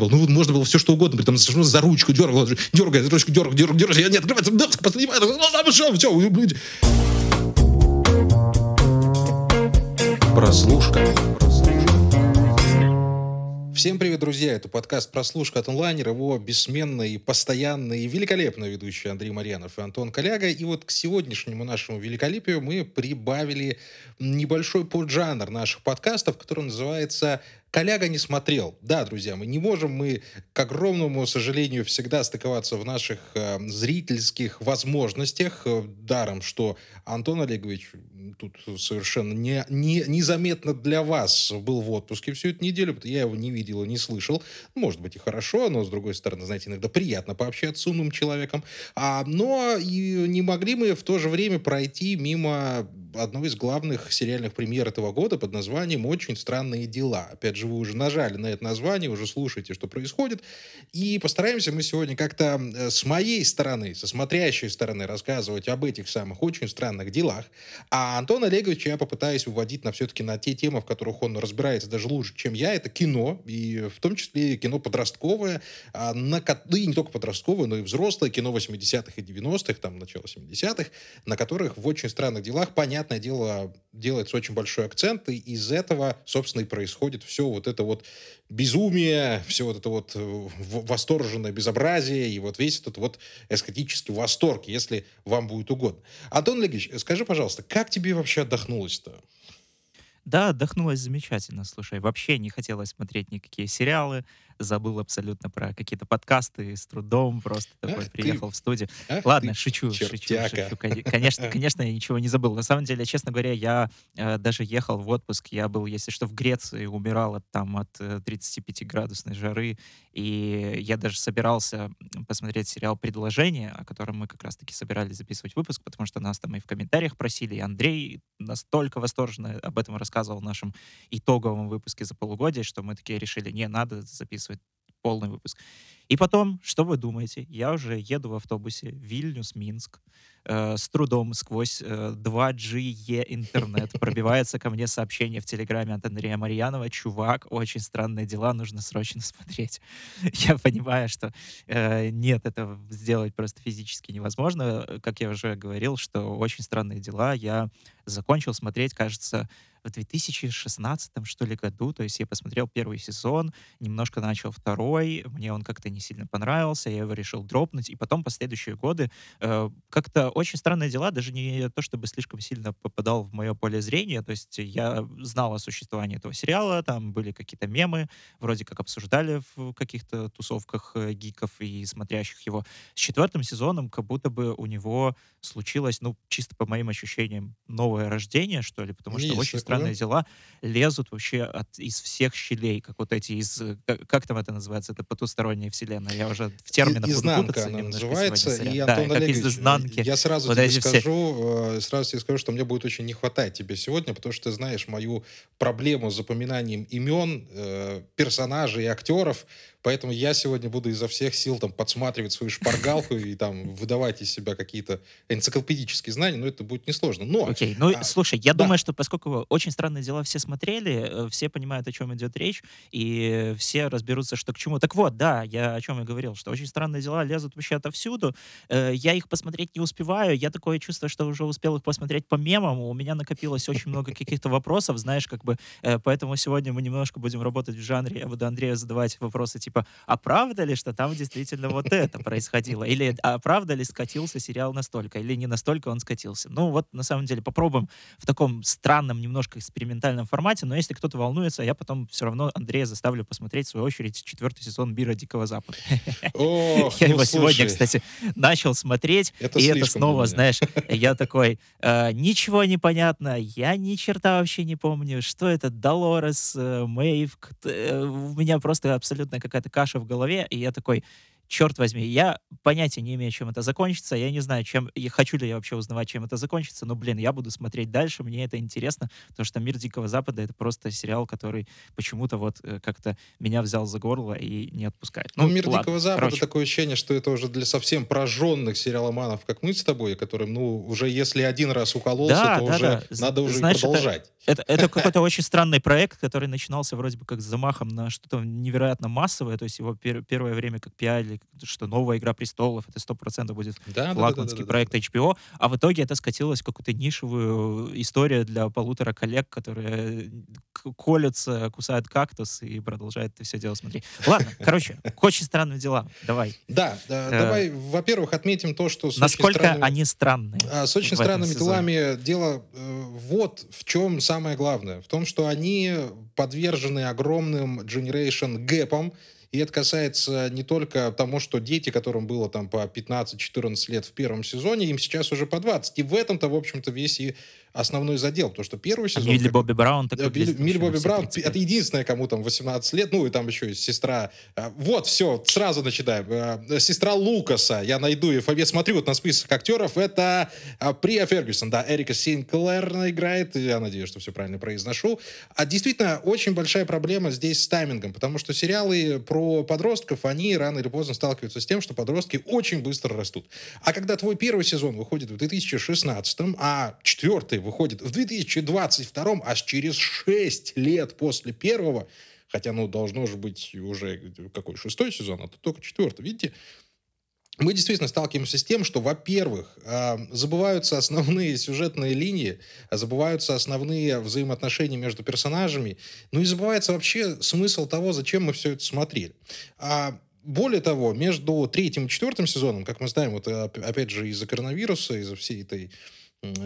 был. Ну, можно было все что угодно, при том, что за ручку дергал, дергай, за ручку дергал, дергал, дергал, я не открывается, доска, поднимаю, ну, там что, все, Прослушка. Всем привет, друзья! Это подкаст «Прослушка от онлайнера», его бессменный, постоянный и великолепный ведущий Андрей Марьянов и Антон Коляга. И вот к сегодняшнему нашему великолепию мы прибавили небольшой поджанр наших подкастов, который называется Коляга не смотрел. Да, друзья, мы не можем мы, к огромному сожалению, всегда стыковаться в наших э, зрительских возможностях. Э, даром, что Антон Олегович тут совершенно не, не, незаметно для вас был в отпуске всю эту неделю, потому я его не видел и не слышал. Может быть и хорошо, но, с другой стороны, знаете, иногда приятно пообщаться с умным человеком. А, но и не могли мы в то же время пройти мимо одного из главных сериальных премьер этого года под названием «Очень странные дела». Опять же, вы уже нажали на это название, уже слушаете, что происходит. И постараемся мы сегодня как-то э, с моей стороны, со смотрящей стороны рассказывать об этих самых очень странных делах. А Антон Олегович я попытаюсь выводить на все-таки на те темы, в которых он разбирается даже лучше, чем я. Это кино, и в том числе кино подростковое, а, на, ну и не только подростковое, но и взрослое кино 80-х и 90-х, там, начало 70-х, на которых в очень странных делах, понятное дело, делается очень большой акцент, и из этого, собственно, и происходит все вот это вот безумие, все вот это вот э, восторженное безобразие и вот весь этот вот эстетический восторг, если вам будет угодно. Антон Олегович, скажи, пожалуйста, как тебе вообще отдохнулось-то? Да, отдохнулось замечательно, слушай. Вообще не хотелось смотреть никакие сериалы, забыл абсолютно про какие-то подкасты с трудом, просто такой ах приехал ты, в студию. Ладно, шучу, шучу, шучу. Конечно, конечно, я ничего не забыл. На самом деле, честно говоря, я э, даже ехал в отпуск, я был, если что, в Греции, умирал от, там от 35-градусной э, жары, и я даже собирался посмотреть сериал «Предложение», о котором мы как раз-таки собирались записывать выпуск, потому что нас там и в комментариях просили, и Андрей настолько восторженно об этом рассказывал в нашем итоговом выпуске за полугодие, что мы такие решили, не, надо записывать записывать полный выпуск. И потом, что вы думаете? Я уже еду в автобусе Вильнюс-Минск, э, с трудом сквозь э, 2G интернет пробивается ко мне сообщение в Телеграме от Андрея Марьянова. Чувак, очень странные дела, нужно срочно смотреть. Я понимаю, что э, нет, это сделать просто физически невозможно. Как я уже говорил, что очень странные дела я закончил смотреть, кажется, в 2016 что ли году, то есть я посмотрел первый сезон, немножко начал второй, мне он как-то не сильно понравился, я его решил дропнуть, и потом последующие годы э, как-то очень странные дела, даже не то, чтобы слишком сильно попадал в мое поле зрения, то есть я знал о существовании этого сериала, там были какие-то мемы, вроде как обсуждали в каких-то тусовках э, гиков и смотрящих его. С четвертым сезоном как будто бы у него случилось, ну, чисто по моим ощущениям, новое рождение, что ли, потому Есть что очень странные дела лезут вообще от, из всех щелей, как вот эти из... Э, как, как там это называется? Это потусторонняя вселенная. Я уже в терминах Изнанка буду путаться она называется. И, Антон да, Олегович, из изнанки. я сразу вот тебе скажу, все... Э, сразу тебе скажу, что мне будет очень не хватать тебе сегодня, потому что ты знаешь мою проблему с запоминанием имен, э, персонажей и актеров. Поэтому я сегодня буду изо всех сил там подсматривать свою шпаргалку и там выдавать из себя какие-то энциклопедические знания, но это будет несложно. Но... Окей, ну а, слушай, я да. думаю, что поскольку очень странные дела все смотрели, э, все понимают, о чем идет речь, и все разберутся, что к чему. Так вот, да, я о чем и говорил, что очень странные дела лезут вообще отовсюду. Э, я их посмотреть не успеваю. Я такое чувство, что уже успел их посмотреть по мемам. У меня накопилось очень много каких-то вопросов, знаешь, как бы, э, поэтому сегодня мы немножко будем работать в жанре. Я буду Андрею задавать вопросы типа типа, а правда ли, что там действительно вот это происходило? Или а правда ли скатился сериал настолько? Или не настолько он скатился? Ну вот, на самом деле, попробуем в таком странном, немножко экспериментальном формате, но если кто-то волнуется, я потом все равно Андрея заставлю посмотреть, в свою очередь, четвертый сезон «Бира Дикого Запада». Я его сегодня, кстати, начал смотреть, и это снова, знаешь, я такой, «Э, ничего не понятно, я ни черта вообще не помню, что это Долорес, э, Мэйв, э, у меня просто абсолютно какая-то какая-то каша в голове, и я такой, черт возьми, я понятия не имею, чем это закончится, я не знаю, чем, и хочу ли я вообще узнавать, чем это закончится, но, блин, я буду смотреть дальше, мне это интересно, потому что «Мир Дикого Запада» — это просто сериал, который почему-то вот э, как-то меня взял за горло и не отпускает. Ну, ну «Мир ладно, Дикого Запада» короче. такое ощущение, что это уже для совсем прожженных сериаломанов, как мы с тобой, которым, ну, уже если один раз укололся, да, то да, уже да. надо уже Знаешь, продолжать. Это, это, это какой-то очень странный проект, который начинался вроде бы как с замахом на что-то невероятно массовое, то есть его пер первое время как пиали, что новая «Игра престолов», это сто процентов будет да, флагманский да, да, да, проект HBO, а в итоге это скатилось в какую-то нишевую историю для полутора коллег, которые колются, кусают кактус и продолжают это все дело смотреть. Ладно, короче, очень странные дела. Давай. Да, э, давай, во-первых, отметим то, что... Насколько они странные. А, с очень странными делами дело э, вот в чем самое главное. В том, что они подвержены огромным generation гэпам, и это касается не только тому, что дети, которым было там по 15-14 лет в первом сезоне, им сейчас уже по 20. И в этом-то, в общем-то, весь и основной задел, потому что первый сезон... А Милли как... Бобби Браун так вот Билли, Милли Бобби Браун, это единственная, кому там 18 лет, ну и там еще есть сестра... А, вот, все, сразу начинаем. А, сестра Лукаса, я найду ее, я смотрю вот на список актеров, это Прия Фергюсон, да, Эрика Синклер играет, я надеюсь, что все правильно произношу. А действительно, очень большая проблема здесь с таймингом, потому что сериалы про подростков, они рано или поздно сталкиваются с тем, что подростки очень быстро растут. А когда твой первый сезон выходит в 2016, а четвертый выходит в 2022, аж через 6 лет после первого, хотя, ну, должно же быть уже какой шестой сезон, а тут только четвертый, видите? Мы действительно сталкиваемся с тем, что, во-первых, а, забываются основные сюжетные линии, забываются основные взаимоотношения между персонажами, ну и забывается вообще смысл того, зачем мы все это смотрели. А более того, между третьим и четвертым сезоном, как мы знаем, вот опять же из-за коронавируса, из-за всей этой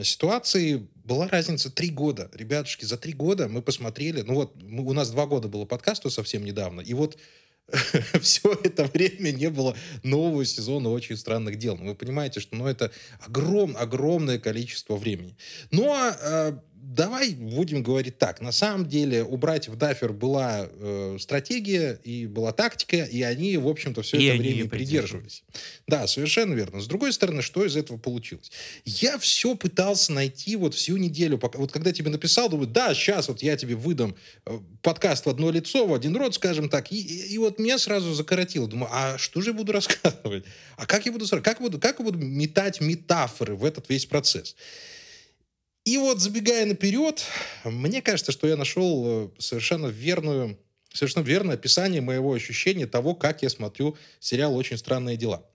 ситуации была разница три года. Ребятушки, за три года мы посмотрели, ну вот мы, у нас два года было подкасту совсем недавно, и вот все это время не было нового сезона «Очень странных дел». Ну, вы понимаете, что ну, это огром, огромное количество времени. Но ну, а, э, давай будем говорить так. На самом деле у братьев Даффер была э, стратегия и была тактика, и они, в общем-то, все и это время придерживались. Да, совершенно верно. С другой стороны, что из этого получилось? Я все пытался найти вот всю неделю, пока, вот когда тебе написал, думаю, да, сейчас вот я тебе выдам э, подкаст в одно лицо, в один рот, скажем так, и, и, и вот меня сразу закоротило. Думаю, а что же я буду рассказывать? А как я буду, как буду, как буду метать метафоры в этот весь процесс? И вот, забегая наперед, мне кажется, что я нашел э, совершенно верную, совершенно верное описание моего ощущения того, как я смотрю сериал «Очень странные дела».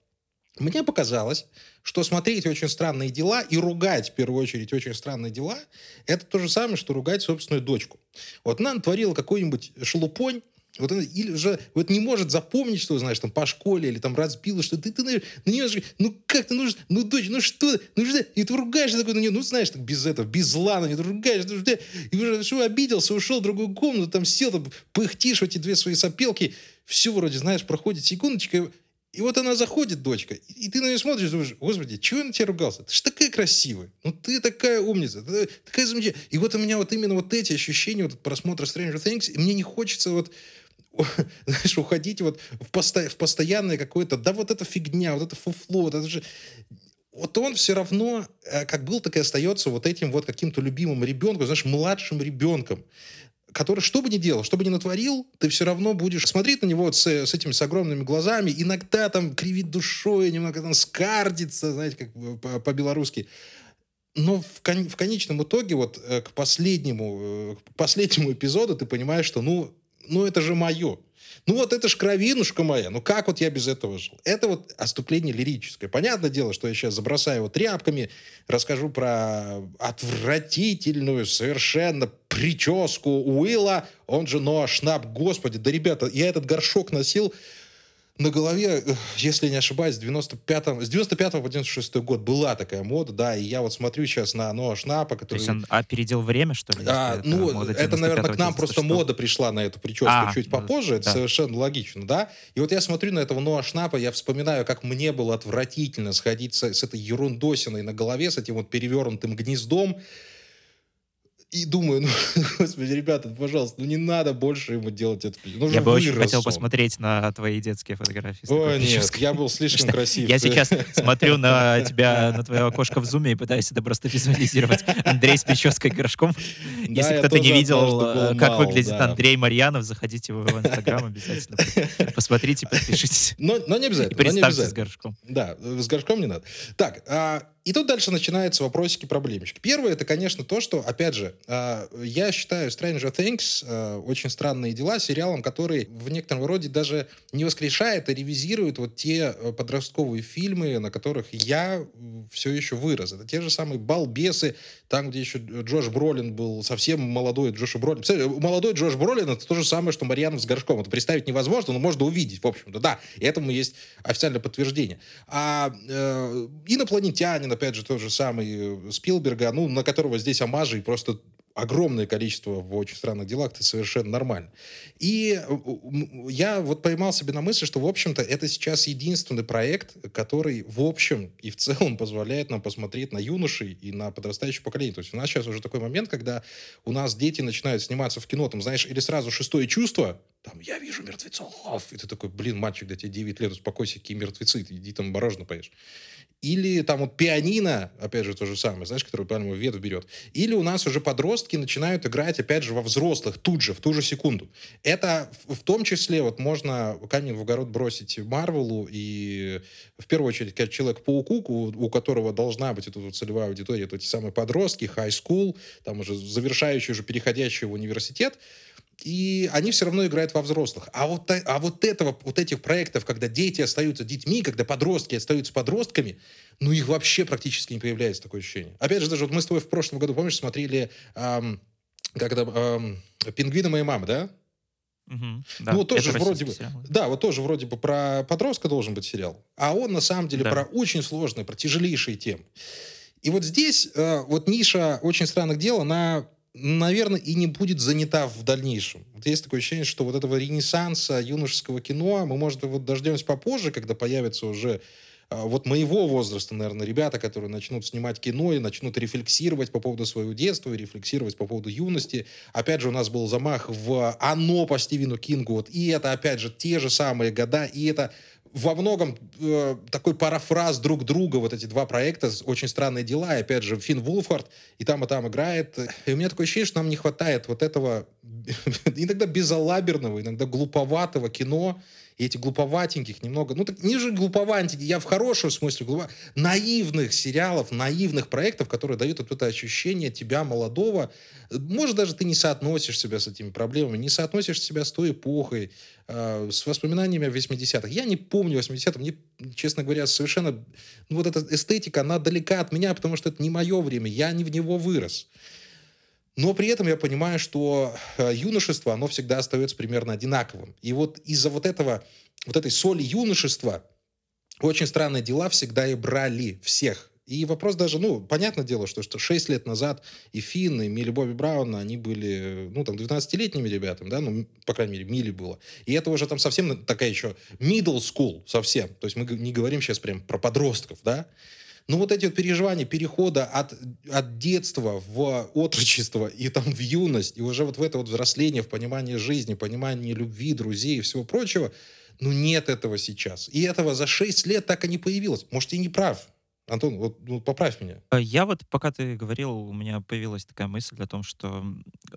Мне показалось, что смотреть «Очень странные дела» и ругать, в первую очередь, «Очень странные дела» — это то же самое, что ругать собственную дочку. Вот она натворила какой-нибудь шелупонь, вот она или же вот не может запомнить, что, знаешь, там по школе или там разбила, что ты, ты на, нее же, ну как ты, ну, ну дочь, ну что, ну что, и ты ругаешься такой на нее, ну знаешь, так без этого, без зла на нее, ты ругаешься, ну, что, и уже что, обиделся, ушел в другую комнату, там сел, там пыхтишь эти две свои сопелки, все вроде, знаешь, проходит секундочка, и вот она заходит, дочка, и ты на нее смотришь, думаешь, господи, чего я на тебя ругался? Ты же такая красивая, ну ты такая умница, ты такая замечательная. И вот у меня вот именно вот эти ощущения, вот просмотра Stranger Things, и мне не хочется вот знаешь, уходить вот в, посто, в постоянное какое-то, да вот эта фигня, вот это фуфло, вот это же... Вот он все равно, э, как был, так и остается вот этим вот каким-то любимым ребенком, знаешь, младшим ребенком, который, что бы ни делал, что бы ни натворил, ты все равно будешь смотреть на него с, с этими с огромными глазами, иногда там кривит душой, немного там скардится, знаете, как по-белорусски. Но в, кон, в конечном итоге вот э, к последнему, э, к последнему эпизоду ты понимаешь, что, ну, ну это же мое. Ну вот это ж кровинушка моя, ну как вот я без этого жил? Это вот отступление лирическое. Понятное дело, что я сейчас забросаю его тряпками, расскажу про отвратительную совершенно прическу Уилла, он же Ноа Шнап. Господи, да ребята, я этот горшок носил на голове, э, если не ошибаюсь, с 95 с 95 по 96 год была такая мода, да, и я вот смотрю сейчас на Ноа Шнапа, который... То есть он опередил время, что ли? А, ну, это, наверное, к нам просто мода пришла на эту прическу а, чуть попозже, это да. совершенно логично, да. И вот я смотрю на этого Ноа Шнапа, я вспоминаю, как мне было отвратительно сходить с, с этой ерундосиной на голове, с этим вот перевернутым гнездом, и думаю, ну, господи, ребята, пожалуйста, ну не надо больше ему делать это. Ну, я бы очень хотел посмотреть на твои детские фотографии. О, нет, я был слишком красив. Я сейчас смотрю на тебя, на твое окошко в зуме и пытаюсь это просто визуализировать. Андрей с прической горшком. Если кто-то не видел, э, как выглядит Андрей Марьянов, заходите в его инстаграм обязательно. Посмотрите, подпишитесь. Но, но не обязательно. И представьте с горшком. Да, с горшком не надо. Так, а, и тут дальше начинаются вопросики, проблемчики. Первое, это, конечно, то, что, опять же, э, я считаю Stranger Things, э, очень странные дела, сериалом, который в некотором роде даже не воскрешает, а ревизирует вот те э, подростковые фильмы, на которых я все еще вырос. Это те же самые «Балбесы», там, где еще Джош Бролин был совсем молодой Джош Бролин. Молодой Джош Бролин — это то же самое, что Марьянов с Горшком. Это представить невозможно, но можно увидеть, в общем-то. Да, и этому есть официальное подтверждение. А э, «Инопланетянин», опять же, тот же самый э, Спилберга, ну, на которого здесь амажи и просто огромное количество в очень странных делах, это совершенно нормально. И э, я вот поймал себе на мысли, что, в общем-то, это сейчас единственный проект, который, в общем и в целом позволяет нам посмотреть на юношей и на подрастающее поколение. То есть у нас сейчас уже такой момент, когда у нас дети начинают сниматься в кино, там, знаешь, или сразу шестое чувство, там, я вижу мертвецов, и ты такой, блин, мальчик, да тебе 9 лет, успокойся, какие мертвецы, иди там мороженое поешь. Или там вот пианино, опять же, то же самое, знаешь, который прямо ветвь берет. Или у нас уже подростки начинают играть, опять же, во взрослых, тут же, в ту же секунду. Это в, том числе, вот можно камень в огород бросить Марвелу и, в первую очередь, Человек-пауку, у, у которого должна быть эта целевая аудитория, это эти самые подростки, high school, там уже завершающие, уже переходящие в университет и они все равно играют во взрослых. А вот, а вот этого, вот этих проектов, когда дети остаются детьми, когда подростки остаются подростками, ну их вообще практически не появляется такое ощущение. Опять же, даже вот мы с тобой в прошлом году, помнишь, смотрели, эм, как это, эм, «Пингвины моей мамы», да? Угу, да, ну, вот тоже вроде бы, сериал. да, вот тоже вроде бы про подростка должен быть сериал, а он на самом деле да. про очень сложные, про тяжелейшие темы. И вот здесь э, вот ниша очень странных дел, она наверное, и не будет занята в дальнейшем. Вот есть такое ощущение, что вот этого ренессанса юношеского кино мы, может, вот дождемся попозже, когда появится уже а, вот моего возраста, наверное, ребята, которые начнут снимать кино и начнут рефлексировать по поводу своего детства рефлексировать по поводу юности. Опять же, у нас был замах в «Оно» по Стивену Кингу. Вот, и это, опять же, те же самые года, и это во многом э, такой парафраз друг друга, вот эти два проекта, очень странные дела, и опять же, Финн Вулфард и там, и там играет. И у меня такое ощущение, что нам не хватает вот этого иногда безалаберного, иногда глуповатого кино, и этих глуповатеньких немного, ну так не же глуповатеньких, я в хорошем смысле глупо, наивных сериалов, наивных проектов, которые дают вот это ощущение тебя молодого. Может, даже ты не соотносишь себя с этими проблемами, не соотносишь себя с той эпохой, э, с воспоминаниями о 80-х. Я не помню 80-х, мне, честно говоря, совершенно... Ну, вот эта эстетика, она далека от меня, потому что это не мое время, я не в него вырос. Но при этом я понимаю, что э, юношество, оно всегда остается примерно одинаковым. И вот из-за вот этого, вот этой соли юношества очень странные дела всегда и брали всех. И вопрос даже, ну, понятное дело, что, что 6 лет назад и Финн, и Милли Бобби Браун, они были, ну, там, 12-летними ребятами, да, ну, по крайней мере, Милли было. И это уже там совсем такая еще middle school совсем. То есть мы не говорим сейчас прям про подростков, да. Ну, вот эти вот переживания перехода от, от детства в отрочество и там в юность, и уже вот в это вот взросление, в понимание жизни, понимание любви, друзей и всего прочего, ну нет этого сейчас. И этого за 6 лет так и не появилось. Может, я не прав. Антон, вот ну, поправь меня. Э, я вот, пока ты говорил, у меня появилась такая мысль о том, что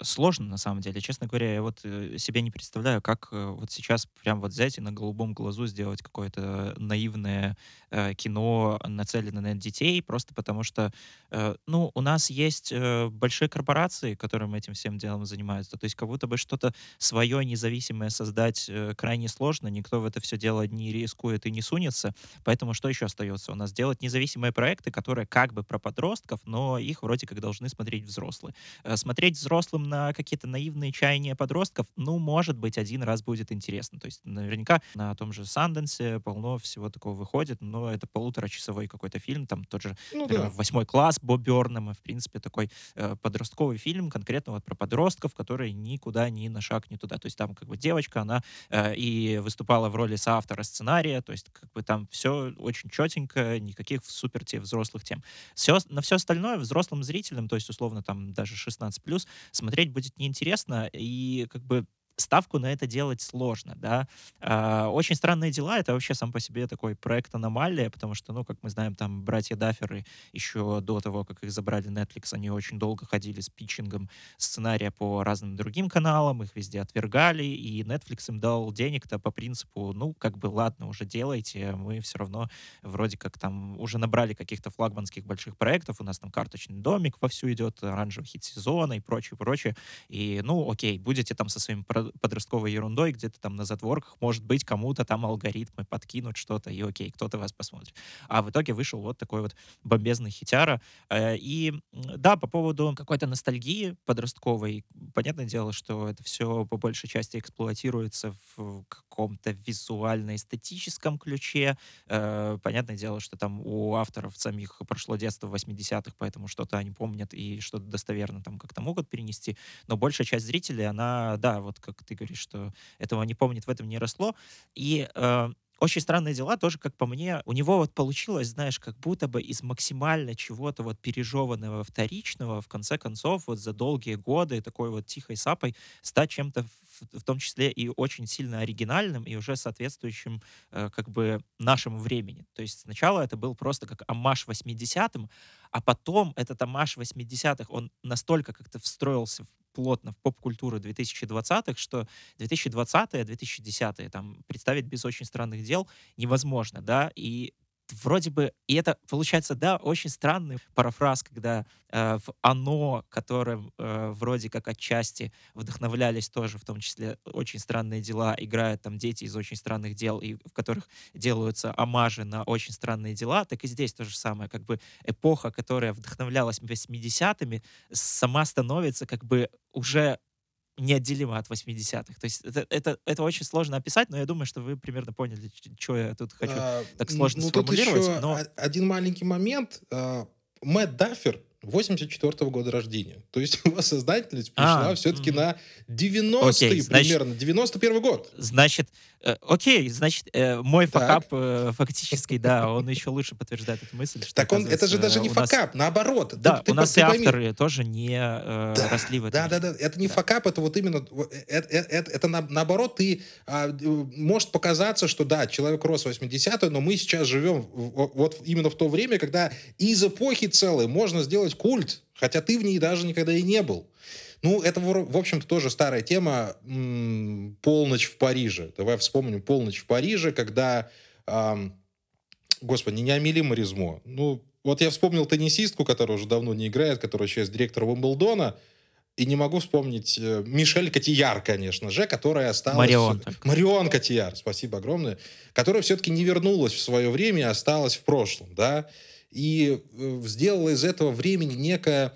сложно на самом деле. Честно говоря, я вот э, себе не представляю, как э, вот сейчас прям вот взять и на голубом глазу сделать какое-то наивное э, кино, нацеленное на детей, просто потому что, э, ну, у нас есть э, большие корпорации, которые этим всем делом занимаются. То есть как будто бы что-то свое независимое создать э, крайне сложно, никто в это все дело не рискует и не сунется. Поэтому что еще остается у нас? Делать независимые проекты, которые как бы про подростков, но их вроде как должны смотреть взрослые. Э, смотреть взрослым на какие-то наивные чаяния подростков, ну, может быть, один раз будет интересно. То есть наверняка на том же Санденсе полно всего такого выходит, но это полуторачасовой какой-то фильм, там тот же ну, да. «Восьмой класс» Боб Бёрнема, в принципе, такой э, подростковый фильм, конкретно вот про подростков, которые никуда ни на шаг не туда. То есть там как бы девочка, она э, и выступала в роли соавтора сценария, то есть как бы там все очень четенько, никаких супер суперти взрослых тем. Все, на все остальное взрослым зрителям, то есть условно там даже 16+, смотреть будет неинтересно, и как бы ставку на это делать сложно, да. А, очень странные дела — это вообще сам по себе такой проект аномалия, потому что, ну, как мы знаем, там братья Дафферы еще до того, как их забрали Netflix, они очень долго ходили с питчингом сценария по разным другим каналам, их везде отвергали, и Netflix им дал денег-то по принципу, ну, как бы, ладно, уже делайте, мы все равно вроде как там уже набрали каких-то флагманских больших проектов, у нас там карточный домик вовсю идет, оранжевый хит сезона и прочее, прочее, и, ну, окей, будете там со своим подростковой ерундой, где-то там на затворках, может быть, кому-то там алгоритмы подкинут что-то, и окей, кто-то вас посмотрит. А в итоге вышел вот такой вот бомбезный хитяра. Э, и да, по поводу какой-то ностальгии подростковой, понятное дело, что это все по большей части эксплуатируется в каком-то визуально-эстетическом ключе. Э, понятное дело, что там у авторов самих прошло детство в 80-х, поэтому что-то они помнят и что-то достоверно там как-то могут перенести. Но большая часть зрителей, она, да, вот как ты говоришь, что этого не помнит, в этом не росло. И э, очень странные дела тоже, как по мне, у него вот получилось, знаешь, как будто бы из максимально чего-то вот пережеванного вторичного, в конце концов, вот за долгие годы такой вот тихой сапой стать чем-то в, том числе и очень сильно оригинальным и уже соответствующим э, как бы нашему времени. То есть сначала это был просто как амаш 80-м, а потом этот амаш 80-х, он настолько как-то встроился плотно в поп-культуру 2020-х, что 2020-е, 2010-е там представить без очень странных дел невозможно, да, и вроде бы, и это получается, да, очень странный парафраз, когда э, в «Оно», которым э, вроде как отчасти вдохновлялись тоже, в том числе «Очень странные дела», играют там дети из «Очень странных дел», и в которых делаются омажи на «Очень странные дела», так и здесь то же самое, как бы эпоха, которая вдохновлялась 80-ми, сама становится как бы уже неотделимо от 80-х. То есть это, это, это очень сложно описать, но я думаю, что вы примерно поняли, что я тут хочу а, так сложно ну, сформулировать. Но... один маленький момент. А, Мэтт Даффер, 84 -го года рождения. То есть его создательность пришла а, все-таки на 90-й окей, примерно, 91 год. Значит, э, окей, значит, э, мой так. fuck-up э, фактически, да, он еще лучше подтверждает эту мысль. Что, так он, это же даже не fuck-up, нас, наоборот. Да, ты, у ты, нас ты и пойми. авторы тоже не э, да, росли в этом. Да, да, да, это не да. fuck-up, это вот именно, это, это, это, это на, наоборот, ты, а, может показаться, что да, человек рос в 80-е, но мы сейчас живем вот именно в то время, когда из эпохи целой можно сделать сделать культ, хотя ты в ней даже никогда и не был. Ну, это, в общем-то, тоже старая тема «Полночь в Париже». Давай вспомним «Полночь в Париже», когда, эм, господи, не Амели Маризмо. Ну, вот я вспомнил теннисистку, которая уже давно не играет, которая сейчас директор Уимблдона, и не могу вспомнить э, Мишель Котияр, конечно же, которая осталась... Марион. Марион Котияр, спасибо огромное. Которая все-таки не вернулась в свое время и осталась в прошлом, да и э, сделала из этого времени некое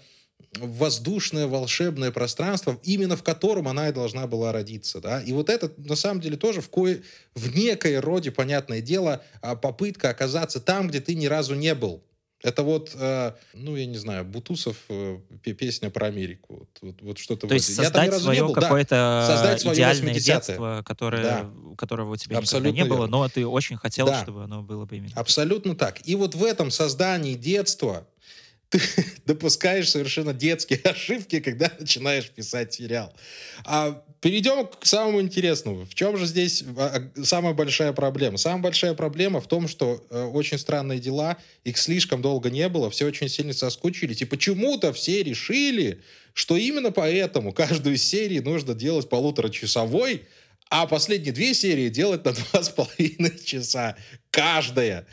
воздушное волшебное пространство, именно в котором она и должна была родиться. Да? И вот это, на самом деле, тоже в, кое, в некой роде, понятное дело, а, попытка оказаться там, где ты ни разу не был. Это вот, э, ну, я не знаю, Бутусов, э, песня про Америку. Вот, вот, вот что-то То есть создать свое какое-то да. создать свое идеальное детство, которое, да. которого у тебя Абсолютно никогда не было, верно. но ты очень хотел, да. чтобы оно было бы именно. Абсолютно так. И вот в этом создании детства ты допускаешь совершенно детские ошибки, когда начинаешь писать сериал. А перейдем к самому интересному. В чем же здесь а, а, самая большая проблема? Самая большая проблема в том, что э, очень странные дела, их слишком долго не было, все очень сильно соскучились, и почему-то все решили, что именно поэтому каждую из серий нужно делать полуторачасовой, а последние две серии делать на два с половиной часа. Каждая.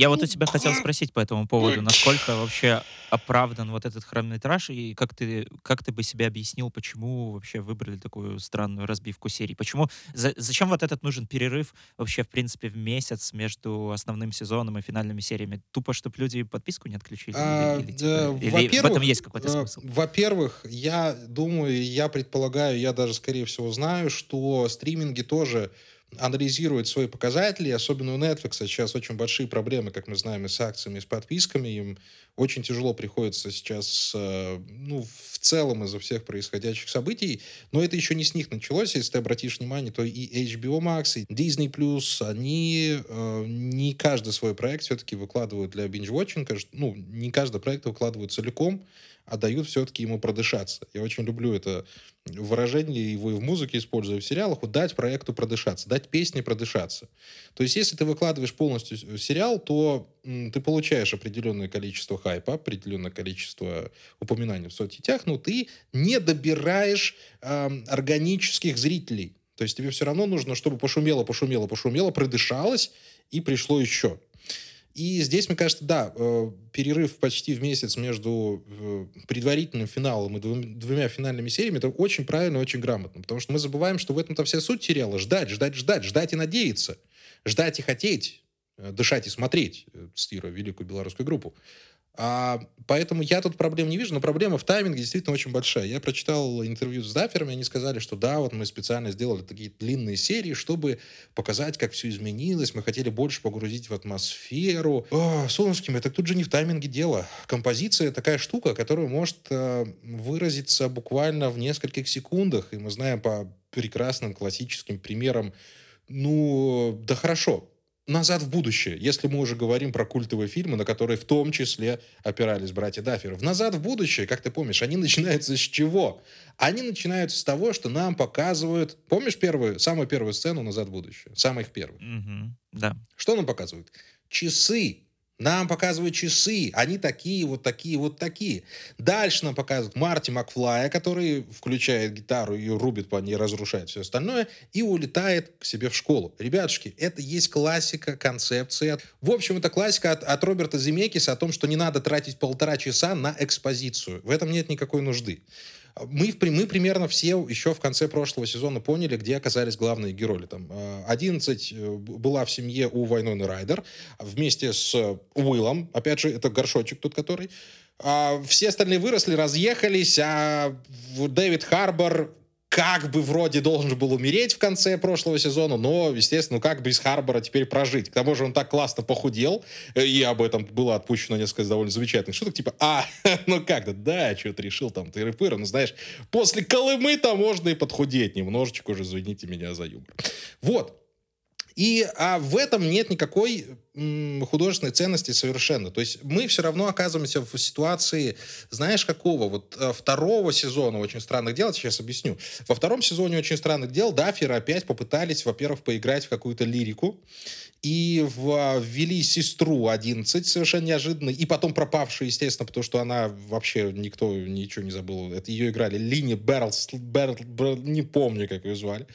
Я вот у тебя хотел спросить по этому поводу, насколько вообще оправдан вот этот хронометраж, и как ты, как ты бы себе объяснил, почему вообще выбрали такую странную разбивку серий? Почему, за, зачем вот этот нужен перерыв вообще, в принципе, в месяц между основным сезоном и финальными сериями? Тупо, чтобы люди подписку не отключили? А, или, или, типа, или в этом есть какой-то э, смысл? Во-первых, я думаю, я предполагаю, я даже, скорее всего, знаю, что стриминги тоже анализирует свои показатели, особенно у Netflix сейчас очень большие проблемы, как мы знаем, и с акциями, и с подписками. Им очень тяжело приходится сейчас, э, ну, в целом из-за всех происходящих событий. Но это еще не с них началось. Если ты обратишь внимание, то и HBO Max, и Disney+, они э, не каждый свой проект все-таки выкладывают для binge-watching. Ну, не каждый проект выкладывают целиком а дают все-таки ему продышаться. Я очень люблю это выражение, его и в музыке использую, в сериалах, дать проекту продышаться, дать песне продышаться. То есть, если ты выкладываешь полностью сериал, то м, ты получаешь определенное количество хайпа, определенное количество упоминаний в соцсетях, но ты не добираешь э, органических зрителей. То есть тебе все равно нужно, чтобы пошумело, пошумело, пошумело, продышалось и пришло еще. И здесь, мне кажется, да, э, перерыв почти в месяц между э, предварительным финалом и двумя финальными сериями, это очень правильно очень грамотно. Потому что мы забываем, что в этом-то вся суть сериала. Ждать, ждать, ждать, ждать и надеяться. Ждать и хотеть, э, дышать и смотреть, цитируя великую белорусскую группу. А, поэтому я тут проблем не вижу, но проблема в тайминге действительно очень большая. Я прочитал интервью с даферами, они сказали, что да, вот мы специально сделали такие длинные серии, чтобы показать, как все изменилось. Мы хотели больше погрузить в атмосферу. О, солнышки, это тут же не в тайминге дело. Композиция такая штука, которая может э, выразиться буквально в нескольких секундах. И мы знаем по прекрасным классическим примерам ну, да хорошо, «Назад в будущее», если мы уже говорим про культовые фильмы, на которые в том числе опирались братья Дафферы. В «Назад в будущее», как ты помнишь, они начинаются с чего? Они начинаются с того, что нам показывают... Помнишь первую, самую первую сцену «Назад в будущее»? Самых первых. Угу, да. Что нам показывают? Часы нам показывают часы, они такие, вот такие, вот такие. Дальше нам показывают Марти Макфлая, который включает гитару и рубит по ней, разрушает все остальное, и улетает к себе в школу. Ребятушки, это есть классика, концепция. В общем, это классика от, от Роберта Земекиса о том, что не надо тратить полтора часа на экспозицию. В этом нет никакой нужды мы, мы примерно все еще в конце прошлого сезона поняли, где оказались главные герои. Там 11 э, э, была в семье у Вайноны Райдер вместе с Уиллом. Опять же, это горшочек тут который. А все остальные выросли, разъехались, а Дэвид Харбор как бы вроде должен был умереть в конце прошлого сезона, но, естественно, ну как без Харбора теперь прожить? К тому же он так классно похудел, э, и об этом было отпущено несколько довольно замечательных шуток, типа, а, ну как-то, да, что ты решил там, ты рыпыр, ну знаешь, после Колымы-то можно и подхудеть немножечко уже, извините меня за юмор. Вот, и а в этом нет никакой художественной ценности совершенно. То есть мы все равно оказываемся в ситуации, знаешь, какого? Вот э, второго сезона «Очень странных дел», сейчас объясню. Во втором сезоне «Очень странных дел» Дафферы опять попытались, во-первых, поиграть в какую-то лирику, и ввели сестру 11 совершенно неожиданно, и потом пропавшую, естественно, потому что она вообще никто ничего не забыл. Это ее играли Лини Берлс, Берл, не помню, как ее звали.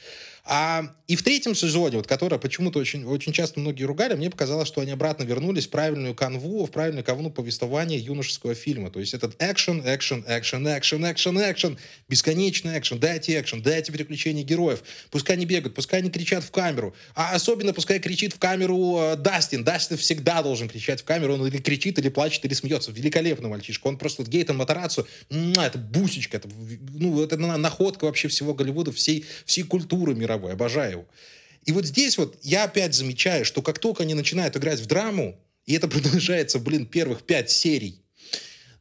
А, и в третьем сезоне, вот, которое почему-то очень, очень часто многие ругали, мне показалось, что они обратно вернулись в правильную канву, в правильную канву повествования юношеского фильма. То есть этот экшен, экшен, экшен, экшен, экшен, экшен, бесконечный экшен, дайте экшен, дайте переключение героев. Пускай они бегают, пускай они кричат в камеру. А особенно пускай кричит в камеру э, Дастин. Дастин всегда должен кричать в камеру. Он или кричит, или плачет, или смеется. Великолепный мальчишка. Он просто Гейтон Матарацу, это бусечка, это, ну, это находка вообще всего Голливуда, всей, всей культуры мировой, обожаю его. И вот здесь вот я опять замечаю, что как только они начинают играть в драму, и это продолжается, блин, первых пять серий,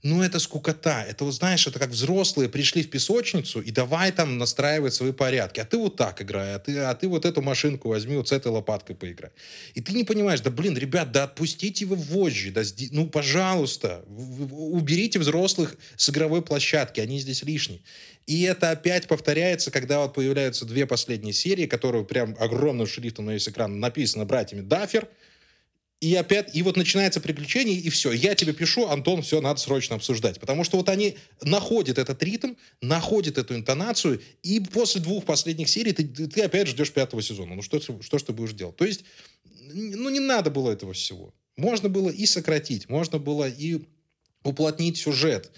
ну, это скукота. Это, вот знаешь, это как взрослые пришли в песочницу и давай там настраивать свои порядки. А ты вот так играй, а ты, а ты вот эту машинку возьми, вот с этой лопаткой поиграй. И ты не понимаешь, да, блин, ребят, да отпустите вы вожжи, да, ну, пожалуйста, уберите взрослых с игровой площадки, они здесь лишние. И это опять повторяется, когда вот появляются две последние серии, которые прям огромным шрифтом на весь экран написано братьями Даффер, и опять, и вот начинается приключение, и все. Я тебе пишу, Антон, все, надо срочно обсуждать. Потому что вот они находят этот ритм, находят эту интонацию, и после двух последних серий ты, ты опять ждешь пятого сезона. Ну что, что ж ты будешь делать? То есть, ну не надо было этого всего. Можно было и сократить, можно было и уплотнить сюжет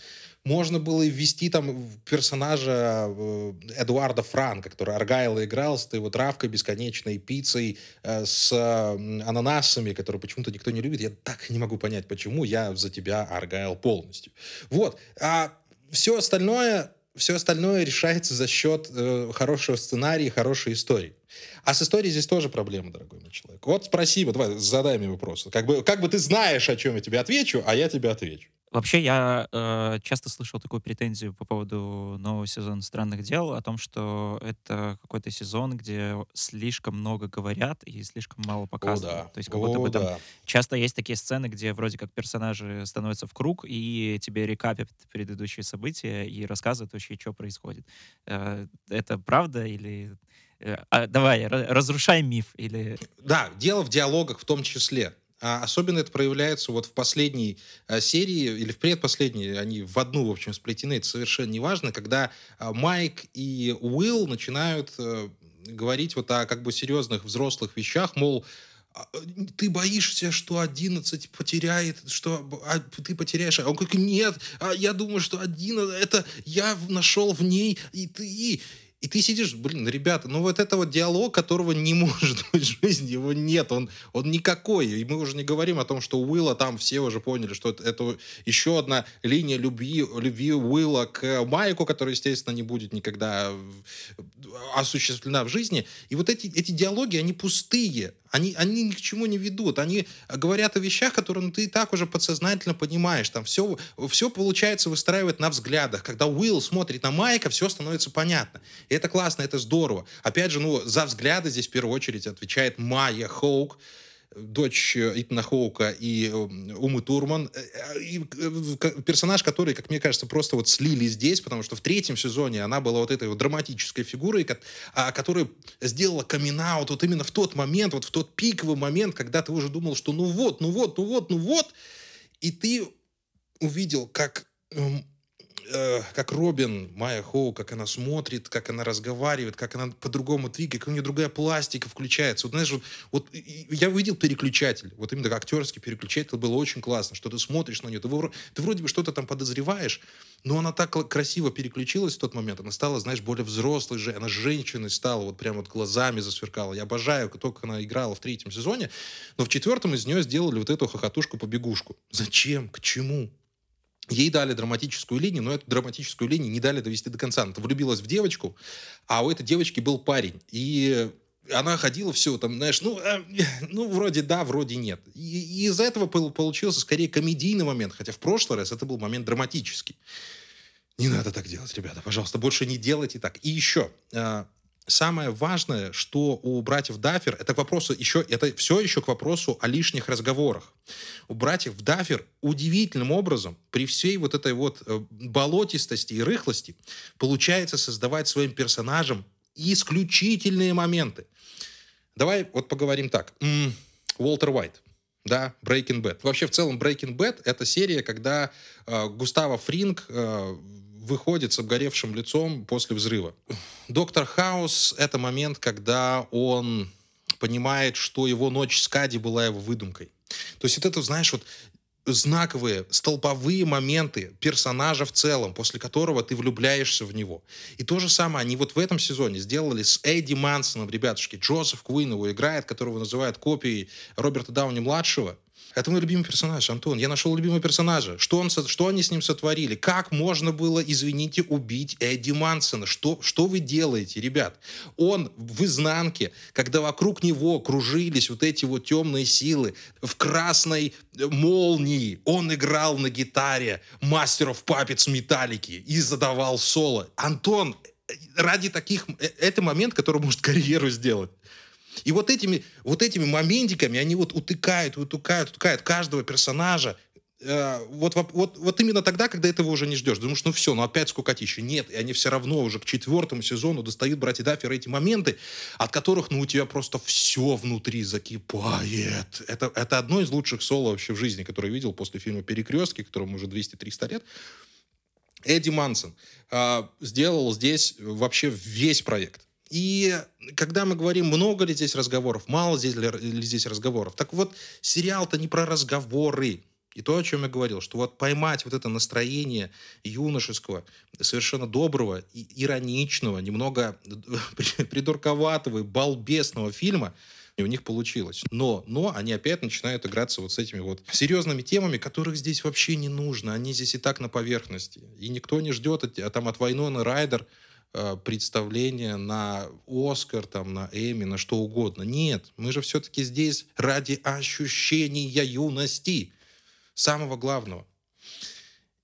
можно было ввести там персонажа э, Эдуарда Франка, который Аргайла играл с этой вот травкой бесконечной, пиццей э, с ананасами, которую почему-то никто не любит. Я так не могу понять, почему я за тебя, Аргайл, полностью. Вот. А все остальное все остальное решается за счет э, хорошего сценария, хорошей истории. А с историей здесь тоже проблема, дорогой мой человек. Вот спроси, давай, задай мне вопрос. Как бы, как бы ты знаешь, о чем я тебе отвечу, а я тебе отвечу. Вообще, я э, часто слышал такую претензию по поводу нового сезона «Странных дел», о том, что это какой-то сезон, где слишком много говорят и слишком мало показывают. О, да. То есть как будто бы там да. часто есть такие сцены, где вроде как персонажи становятся в круг и тебе рекапят предыдущие события и рассказывают вообще, что происходит. Э, это правда или... Э, а, давай, разрушай миф или... Да, дело в диалогах в том числе. А особенно это проявляется вот в последней а, серии или в предпоследней, они в одну, в общем, сплетены, это совершенно неважно, когда а, Майк и Уилл начинают а, говорить вот о как бы серьезных взрослых вещах, мол, ты боишься, что 11 потеряет, что а, ты потеряешь. А он говорит, нет, а я думаю, что 11, это я нашел в ней, и ты, и ты сидишь, блин, ребята, ну вот это вот диалог, которого не может быть в жизни, его нет, он, он никакой. И мы уже не говорим о том, что Уилла там все уже поняли, что это, это еще одна линия любви, любви Уилла к Майку, которая, естественно, не будет никогда осуществлена в жизни. И вот эти, эти диалоги, они пустые. Они, они ни к чему не ведут. Они говорят о вещах, которые ну, ты и так уже подсознательно понимаешь. Там все, все получается выстраивать на взглядах. Когда Уилл смотрит на Майка, все становится понятно. И это классно, это здорово. Опять же, ну, за взгляды здесь в первую очередь отвечает Майя Хоук, дочь э, Итана Хоука и э, Умы Турман. Э, и персонаж, который, как мне кажется, просто вот слили здесь, потому что в третьем сезоне она была вот этой вот драматической фигурой, а, которая сделала камин вот именно в тот момент, вот в тот пиковый момент, когда ты уже думал, что ну вот, ну вот, ну вот, ну вот, и ты увидел, как эм, э, как Робин, Майя Хоу, как она смотрит, как она разговаривает, как она по-другому двигает, как у нее другая пластика включается. Вот, знаешь, вот, вот я увидел переключатель, вот именно актерский переключатель, было очень классно, что ты смотришь на нее, ты, ты вроде бы что-то там подозреваешь, но она так красиво переключилась в тот момент, она стала, знаешь, более взрослой же, она женщиной стала, вот прям вот глазами засверкала. Я обожаю, только она играла в третьем сезоне, но в четвертом из нее сделали вот эту хохотушку-побегушку. Зачем? К чему? Ей дали драматическую линию, но эту драматическую линию не дали довести до конца. Она влюбилась в девочку, а у этой девочки был парень. И она ходила все там, знаешь, ну, э, ну вроде да, вроде нет. И, и из-за этого получился скорее комедийный момент, хотя в прошлый раз это был момент драматический. Не надо так делать, ребята, пожалуйста, больше не делайте так. И еще, э, самое важное, что у братьев Даффер, это к вопросу еще, это все еще к вопросу о лишних разговорах. У братьев Даффер удивительным образом, при всей вот этой вот э, болотистости и рыхлости, получается создавать своим персонажам исключительные моменты. Давай вот поговорим так. Уолтер Уайт. Да, Breaking Bad. Вообще, в целом, Breaking Bad — это серия, когда э, Густаво Фринг э, выходит с обгоревшим лицом после взрыва. Доктор Хаус — это момент, когда он понимает, что его ночь с Кади была его выдумкой. То есть вот это, знаешь, вот знаковые, столповые моменты персонажа в целом, после которого ты влюбляешься в него. И то же самое они вот в этом сезоне сделали с Эдди Мансоном, ребятушки. Джозеф Куин его играет, которого называют копией Роберта Дауни-младшего. Это мой любимый персонаж, Антон. Я нашел любимого персонажа. Что, он, что они с ним сотворили? Как можно было, извините, убить Эдди Мансона? Что, что вы делаете, ребят? Он в изнанке, когда вокруг него кружились вот эти вот темные силы, в красной молнии он играл на гитаре мастеров папец металлики и задавал соло. Антон, ради таких... Э, это момент, который может карьеру сделать. И вот этими, вот этими моментиками они вот утыкают, утыкают, утыкают каждого персонажа, э, вот, вот, вот именно тогда, когда этого уже не ждешь. Думаешь, ну все, ну опять скукотища. Нет, и они все равно уже к четвертому сезону достают братья Даффер эти моменты, от которых, ну, у тебя просто все внутри закипает. Это, это одно из лучших соло вообще в жизни, которое я видел после фильма «Перекрестки», которому уже 200-300 лет. Эдди Мансон э, сделал здесь вообще весь проект. И когда мы говорим, много ли здесь разговоров, мало здесь ли, здесь разговоров, так вот, сериал-то не про разговоры. И то, о чем я говорил, что вот поймать вот это настроение юношеского, совершенно доброго, ироничного, немного придурковатого и балбесного фильма, и у них получилось. Но, но они опять начинают играться вот с этими вот серьезными темами, которых здесь вообще не нужно. Они здесь и так на поверхности. И никто не ждет а там от Вайнона Райдер э, представление на Оскар, там, на Эми, на что угодно. Нет, мы же все-таки здесь ради ощущения юности. Самого главного.